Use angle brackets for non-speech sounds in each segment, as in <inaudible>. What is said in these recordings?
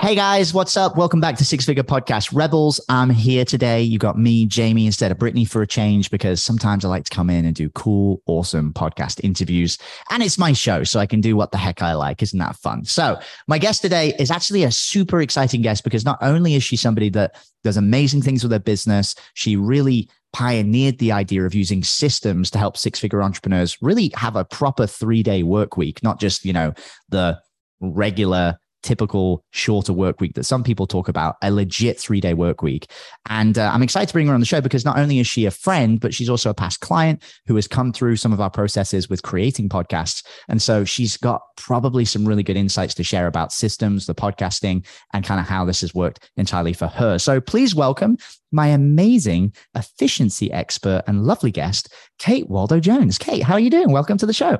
Hey guys, what's up? Welcome back to Six Figure Podcast Rebels. I'm here today. You got me, Jamie, instead of Brittany for a change because sometimes I like to come in and do cool, awesome podcast interviews. And it's my show, so I can do what the heck I like. Isn't that fun? So, my guest today is actually a super exciting guest because not only is she somebody that does amazing things with her business, she really pioneered the idea of using systems to help six figure entrepreneurs really have a proper three day work week, not just, you know, the regular typical shorter work week that some people talk about, a legit three day work week. And uh, I'm excited to bring her on the show because not only is she a friend, but she's also a past client who has come through some of our processes with creating podcasts. And so she's got probably some really good insights to share about systems, the podcasting, and kind of how this has worked entirely for her. So please welcome my amazing efficiency expert and lovely guest, Kate Waldo Jones. Kate, how are you doing? Welcome to the show.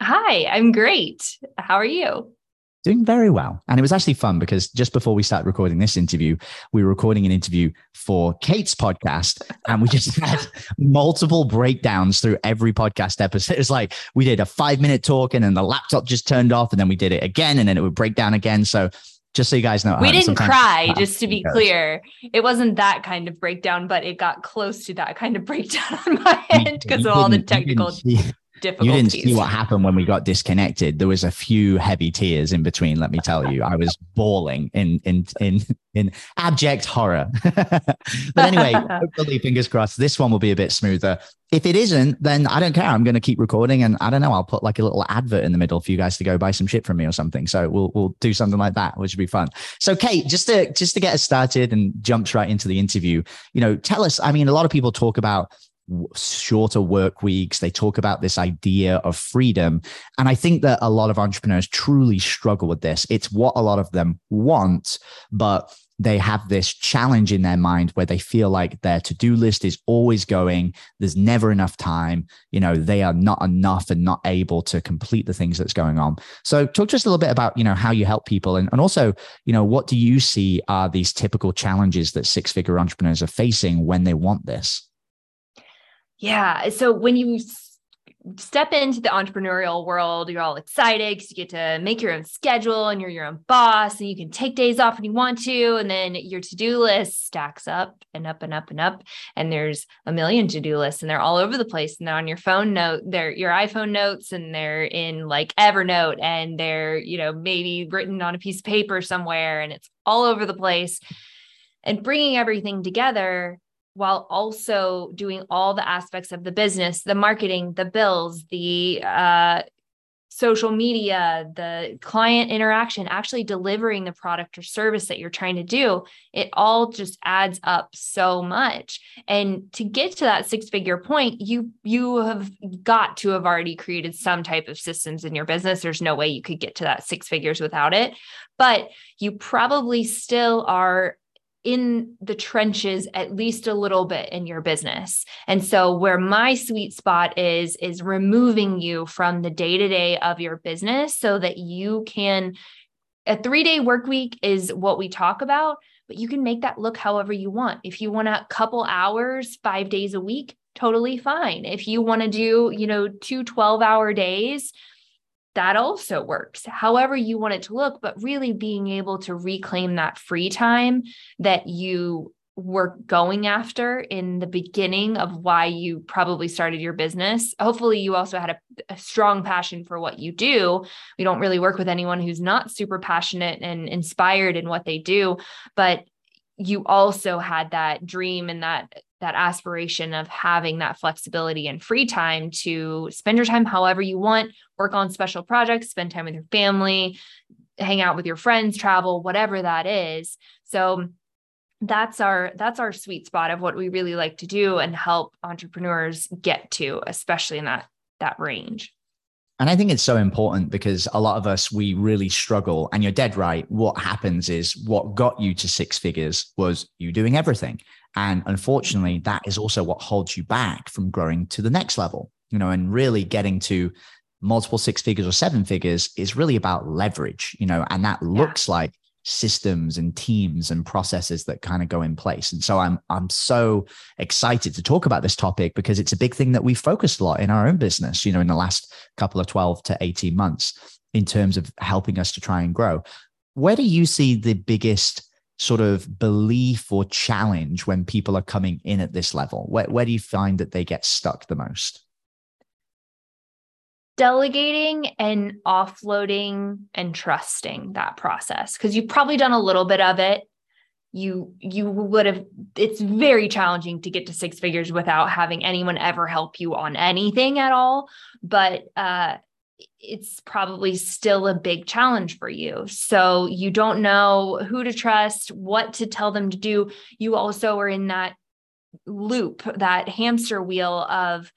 Hi, I'm great. How are you? Doing very well. And it was actually fun because just before we started recording this interview, we were recording an interview for Kate's podcast and we just <laughs> had multiple breakdowns through every podcast episode. It was like we did a five minute talk and then the laptop just turned off and then we did it again and then it would break down again. So just so you guys know, we didn't cry, just to be clear. It wasn't that kind of breakdown, but it got close to that kind of breakdown <laughs> on my end because of all the technical. You didn't see what happened when we got disconnected. There was a few heavy tears in between. Let me tell you, I was bawling in in in in abject horror. <laughs> but anyway, <laughs> hopefully, fingers crossed, this one will be a bit smoother. If it isn't, then I don't care. I'm going to keep recording, and I don't know. I'll put like a little advert in the middle for you guys to go buy some shit from me or something. So we'll we'll do something like that, which would be fun. So, Kate, just to just to get us started and jumps right into the interview, you know, tell us. I mean, a lot of people talk about shorter work weeks. They talk about this idea of freedom. And I think that a lot of entrepreneurs truly struggle with this. It's what a lot of them want, but they have this challenge in their mind where they feel like their to-do list is always going there's never enough time you know they are not enough and not able to complete the things that's going on so talk to us a little bit about you know how you help people and, and also you know what do you see are these typical challenges that six figure entrepreneurs are facing when they want this yeah. So when you step into the entrepreneurial world, you're all excited because you get to make your own schedule and you're your own boss and you can take days off when you want to. And then your to do list stacks up and up and up and up. And there's a million to do lists and they're all over the place. And they're on your phone note, they're your iPhone notes and they're in like Evernote and they're, you know, maybe written on a piece of paper somewhere and it's all over the place. And bringing everything together while also doing all the aspects of the business the marketing the bills the uh, social media the client interaction actually delivering the product or service that you're trying to do. It all just adds up so much. And to get to that six figure point you you have got to have already created some type of systems in your business. There's no way you could get to that six figures without it. But you probably still are in the trenches at least a little bit in your business. And so where my sweet spot is is removing you from the day-to-day of your business so that you can a 3-day work week is what we talk about, but you can make that look however you want. If you want a couple hours 5 days a week, totally fine. If you want to do, you know, two 12-hour days, that also works, however you want it to look, but really being able to reclaim that free time that you were going after in the beginning of why you probably started your business. Hopefully, you also had a, a, strong passion for what you do. We don't really work with anyone who's not super passionate and inspired in what they do, but you also had that dream and that that aspiration of having that flexibility and free time to spend your time however you want, work on special projects, spend time with your family, hang out with your friends, travel, whatever that is. So that's our that's our sweet spot of what we really like to do and help entrepreneurs get to, especially in that that range. And I think it's so important because a lot of us, we really struggle. And you're dead right. What happens is what got you to six figures was you doing everything. And unfortunately, that is also what holds you back from growing to the next level, you know, and really getting to multiple six figures or seven figures is really about leverage, you know, and that looks like systems and teams and processes that kind of go in place. And so I'm I'm so excited to talk about this topic because it's a big thing that we focused a lot in our own business, you know, in the last couple of 12 to 18 months in terms of helping us to try and grow where do you see the biggest sort of belief or challenge when people are coming in at this level? Where, where do you find that they get stuck the most? Delegating and offloading and trusting that process because you've probably done a little bit of it. You you would have it's very challenging to get to six figures without having anyone ever help you on anything at all. But uh it's probably still a big challenge for you. So you don't know who to trust, what to tell them to do. You also are in that loop, that hamster wheel of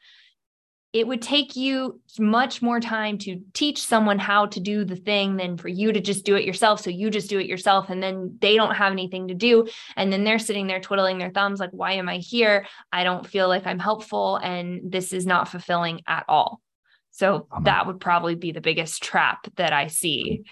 it would take you much more time to teach someone how to do the thing than for you to just do it yourself. So you just do it yourself and then they don't have anything to do. And then they're sitting there twiddling their thumbs, like, why am I here? I don't feel like I'm helpful. And this is not fulfilling at all. So that would probably be the biggest trap that I see.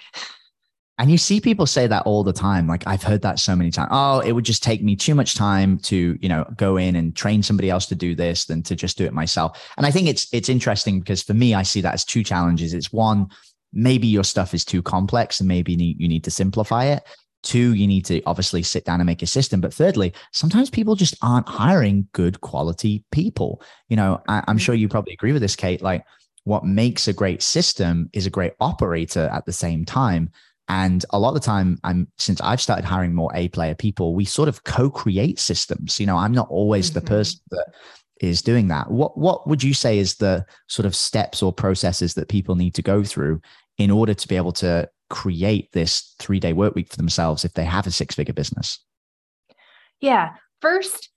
And you see people say that all the time. Like I've heard that so many times. Oh, it would just take me too much time to, you know, go in and train somebody else to do this than to just do it myself. And I think it's it's interesting because for me, I see that as two challenges. It's one, maybe your stuff is too complex and maybe you need, to simplify it. Two, you need to obviously sit down and make a system. But thirdly, sometimes people just aren't hiring good quality people. You know, I, I'm mm. sure you probably agree with this, Kate. Like what makes a great system is a great operator at the same time. And a lot of the time, I'm since I've started hiring more A player people, we sort of co-create systems. You know, I'm not always mm-hmm. the person that is doing that. What what would you say is the sort of steps or processes that people need to go through in order to be able to create this three day work week for themselves if they have a six figure business? Yeah. First,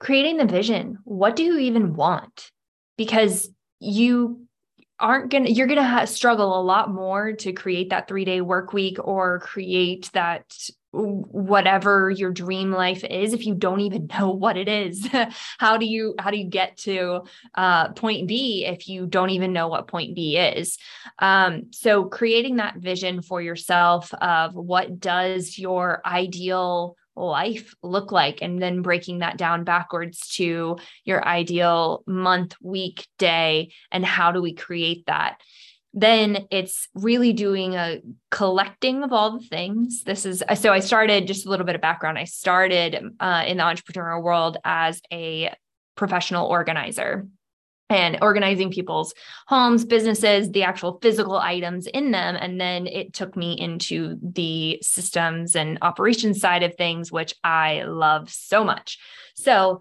creating the vision. What do you even want? Because you aren't going to you're going to ha- struggle a lot more to create that 3-day work week or create that whatever your dream life is if you don't even <laughs> know what it is. How do you how do you get to uh, point b if you don't even know what point b is? Um, so creating that vision for yourself of what does your ideal life look like and then breaking that down backwards to your ideal month week day and how do we create that? Then it's really doing a collecting of all the things. This is so i started just a little bit of background i started uh, in the entrepreneurial world as a professional organizer and organizing people's homes, businesses, the actual physical items in them. And then it took me into the systems and operations side of things, which I love so much. So,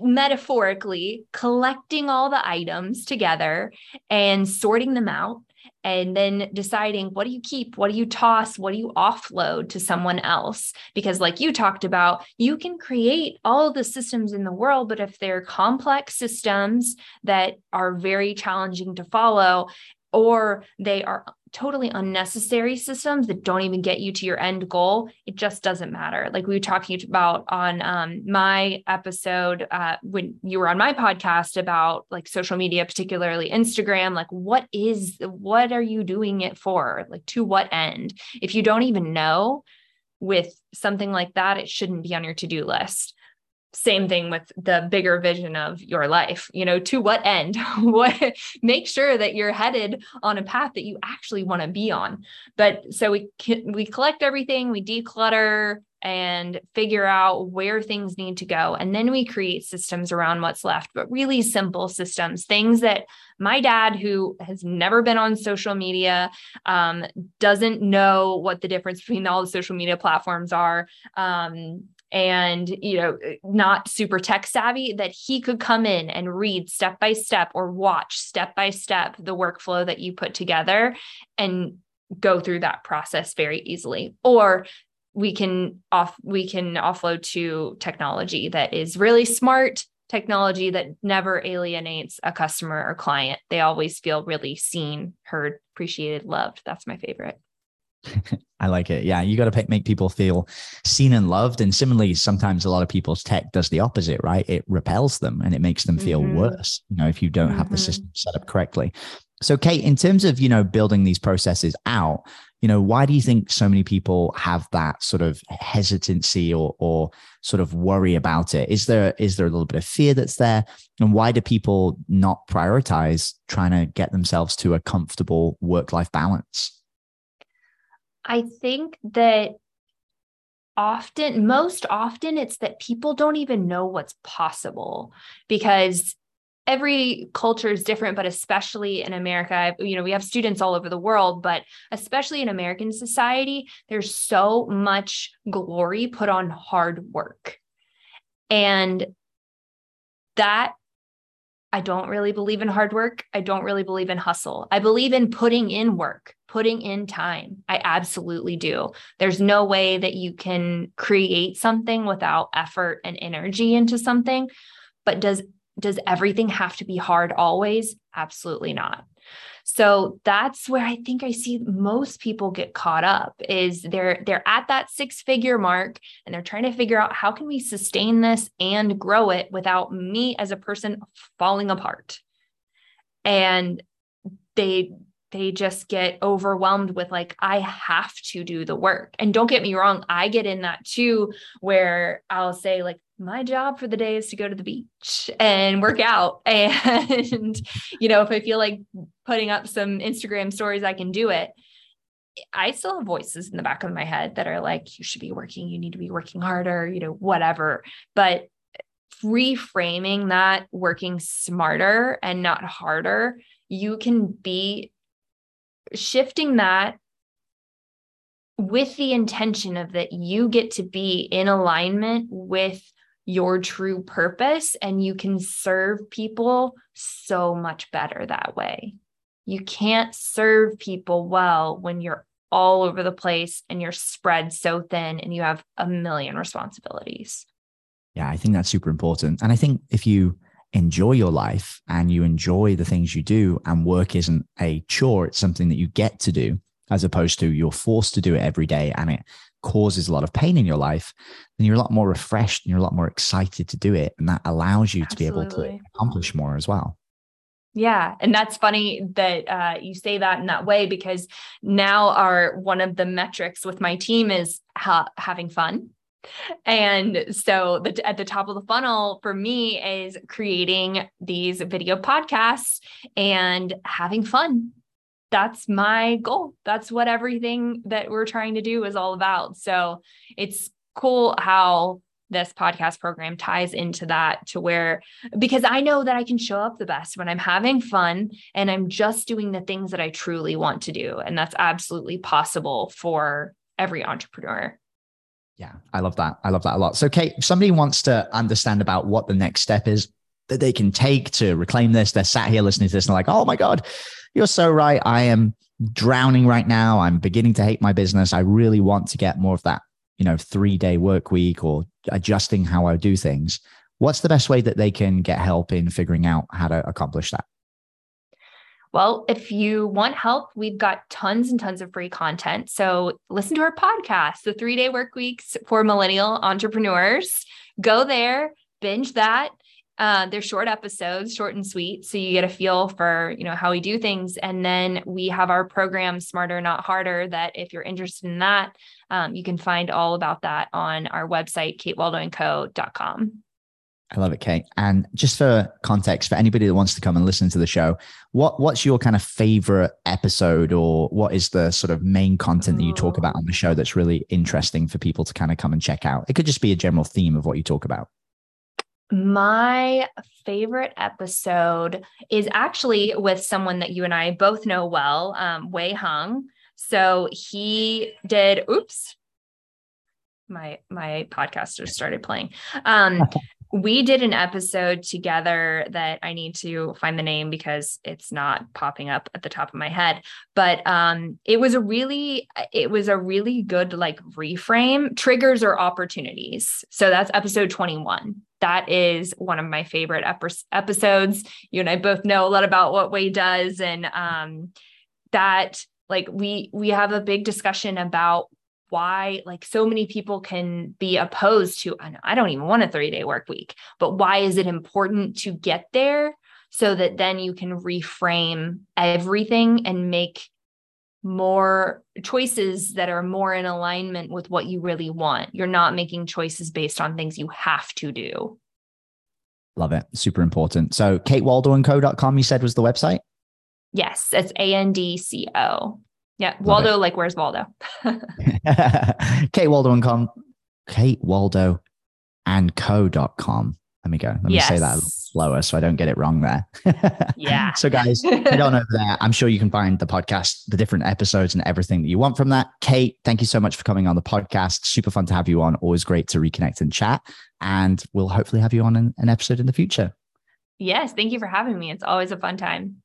metaphorically, collecting all the items together and sorting them out and then deciding what do you keep, what do you toss, what do you offload to someone else? Because, like you talked about, you can create all the systems in the world, but if they're complex systems that are very challenging to follow, or they are totally unnecessary systems that don't even get you to your end goal, it just doesn't matter. Like we were talking about on um, my episode uh, when you were on my podcast about like social media, particularly Instagram. Like, what is what are you doing it for? Like, to what end? If you don't even know with something like that, it shouldn't be on your to do list same thing with the bigger vision of your life you know to what end? <laughs> What make sure that you're headed on a path that you actually want to be on. But so we we collect everything we declutter and figure out where things need to go and then we create systems around what's left but really simple systems things that my dad who has never been on social media um, doesn't know what the difference between all the social media platforms are um, and you know eh, not super tech savvy that he could come in and read step by step or watch step by step the workflow that you put together and go through that process very easily. Or we can off we can offload to technology that is really smart technology that never alienates a customer or client. They always feel really seen heard appreciated loved. That's my favorite <laughs> I like it. Yeah, you got to make people feel seen and loved. And similarly, sometimes a lot of people's tech does the opposite, right? It repels them and it makes them feel mm-hmm. worse. You know, if you don't mm-hmm. have the mm-hmm. system set up correctly. So, Kate, in terms of you know building these processes out, you know, why do you think so many people have that sort of hesitancy or or sort of worry about it? Is there is there a little bit of fear that's there, and why do people not prioritize trying to get themselves to a comfortable work life balance? I think that often, most often, it's that people don't even know what's possible because every culture is different but especially in america you know we have students all over the world but especially in american society there's so much glory put on hard work. And that I don't really believe in hard work. I don't really believe in hustle. I believe in putting in work, putting in time. I absolutely do. There's no way that you can create something without effort and energy into something. But does does everything have to be hard always? Absolutely not. So that's where I think I see most people get caught up is they're they're at that six figure mark and they're trying to figure out how can we sustain this and grow it without me as a person falling apart. And they they just get overwhelmed with like i have to do the work and don't get me wrong i get in that too where i'll say like my job for the day is to go to the beach and work out. <laughs> And, you know, if I feel like putting up some Instagram stories, I can do it. I still have voices in the back of my head that are like, you should be working, you need to be working harder, you know, whatever. But reframing that working smarter and not harder, you can be shifting that with the intention of that you get to be in alignment with your true purpose and you can serve people so much better that way. You can't serve people well when you're all over the place and you're spread so thin and you have a million responsibilities. Yeah, I think that's super important. And I think if you enjoy your life and you enjoy the things you do, and work isn't a chore, it's something that you get to do, as opposed to you're forced to do it every day and it causes a lot of pain in your life, then you're a lot more refreshed and you're a lot more excited to do it. And that allows you Absolutely. to be able to accomplish more as well. Yeah. And that's funny that uh, you say that in that way because now our one of the metrics with my team is ha- having fun. And so the, at the top of the funnel for me is creating these video podcasts and having fun that's my goal. That's what everything that we're trying to do is all about. So it's cool how this podcast program ties into that to where because I know that I can show up the best when I'm having fun and I'm just doing the things that I truly want to do. And that's absolutely possible for every entrepreneur. Yeah, I love that. I love that a lot. So, Kate, if somebody wants to understand about what the next step is that they can take to reclaim this, they're sat here listening to this and like, oh my God, you're so right. I am drowning right now. I'm beginning to hate my business. I really want to get more of that, you know, three day work week or adjusting how I do things. What's the best way that they can get help in figuring out how to accomplish that? Well, if you want help, we've got tons and tons of free content. So listen to our podcast, The Three Day Work Weeks for Millennial Entrepreneurs. Go there, binge that. Uh, they're short episodes, short and sweet. So you get a feel for, you know, how we do things. And then we have our program, Smarter, Not Harder, that if you're interested in that, um, you can find all about that on our website, katewaldoandco.com. I love it, Kate. And just for context, for anybody that wants to come and listen to the show, what what's your kind of favorite episode, or what is the sort of main content that you talk about on the show that's really interesting for people to kind of come and check out? It could just be a general theme of what you talk about. My favorite episode is actually with someone that you and I both know well, um, Wei Hung. So he did, oops, my my podcast just started playing. Um, <laughs> we did an episode together that I need to find the name because it's not popping up at the top of my head. But um, it was a really, it was a really good like reframe triggers or opportunities. So that's episode 21. That is one of my favorite ep- episodes. You and I both know a lot about what Wei does, and um, that like we we have a big discussion about why like so many people can be opposed to I don't even want a 3-day work week but why is it important to get there so that then you can reframe everything and make more choices that are more in alignment with what you really want? You're not making choices based on things you have to do. Love it. Super important. So katewaldoandco.com you said was the website? Yes it's a-n-d-c-o Yeah. Waldo, like where's Waldo? <laughs> Kate Waldo and com. Kate Waldo and co.com. Let me go. Let me yes. say that a slower so I don't get it wrong there. yeah. <laughs> So, guys, head on over there. I'm sure you can find the podcast, the different episodes, and everything that you want from that. Kate, thank you so much for coming on the podcast. Super fun to have you on. Always great to reconnect and chat. And we'll hopefully have you on an, an episode in the future. Yes. Thank you for having me. It's always a fun time.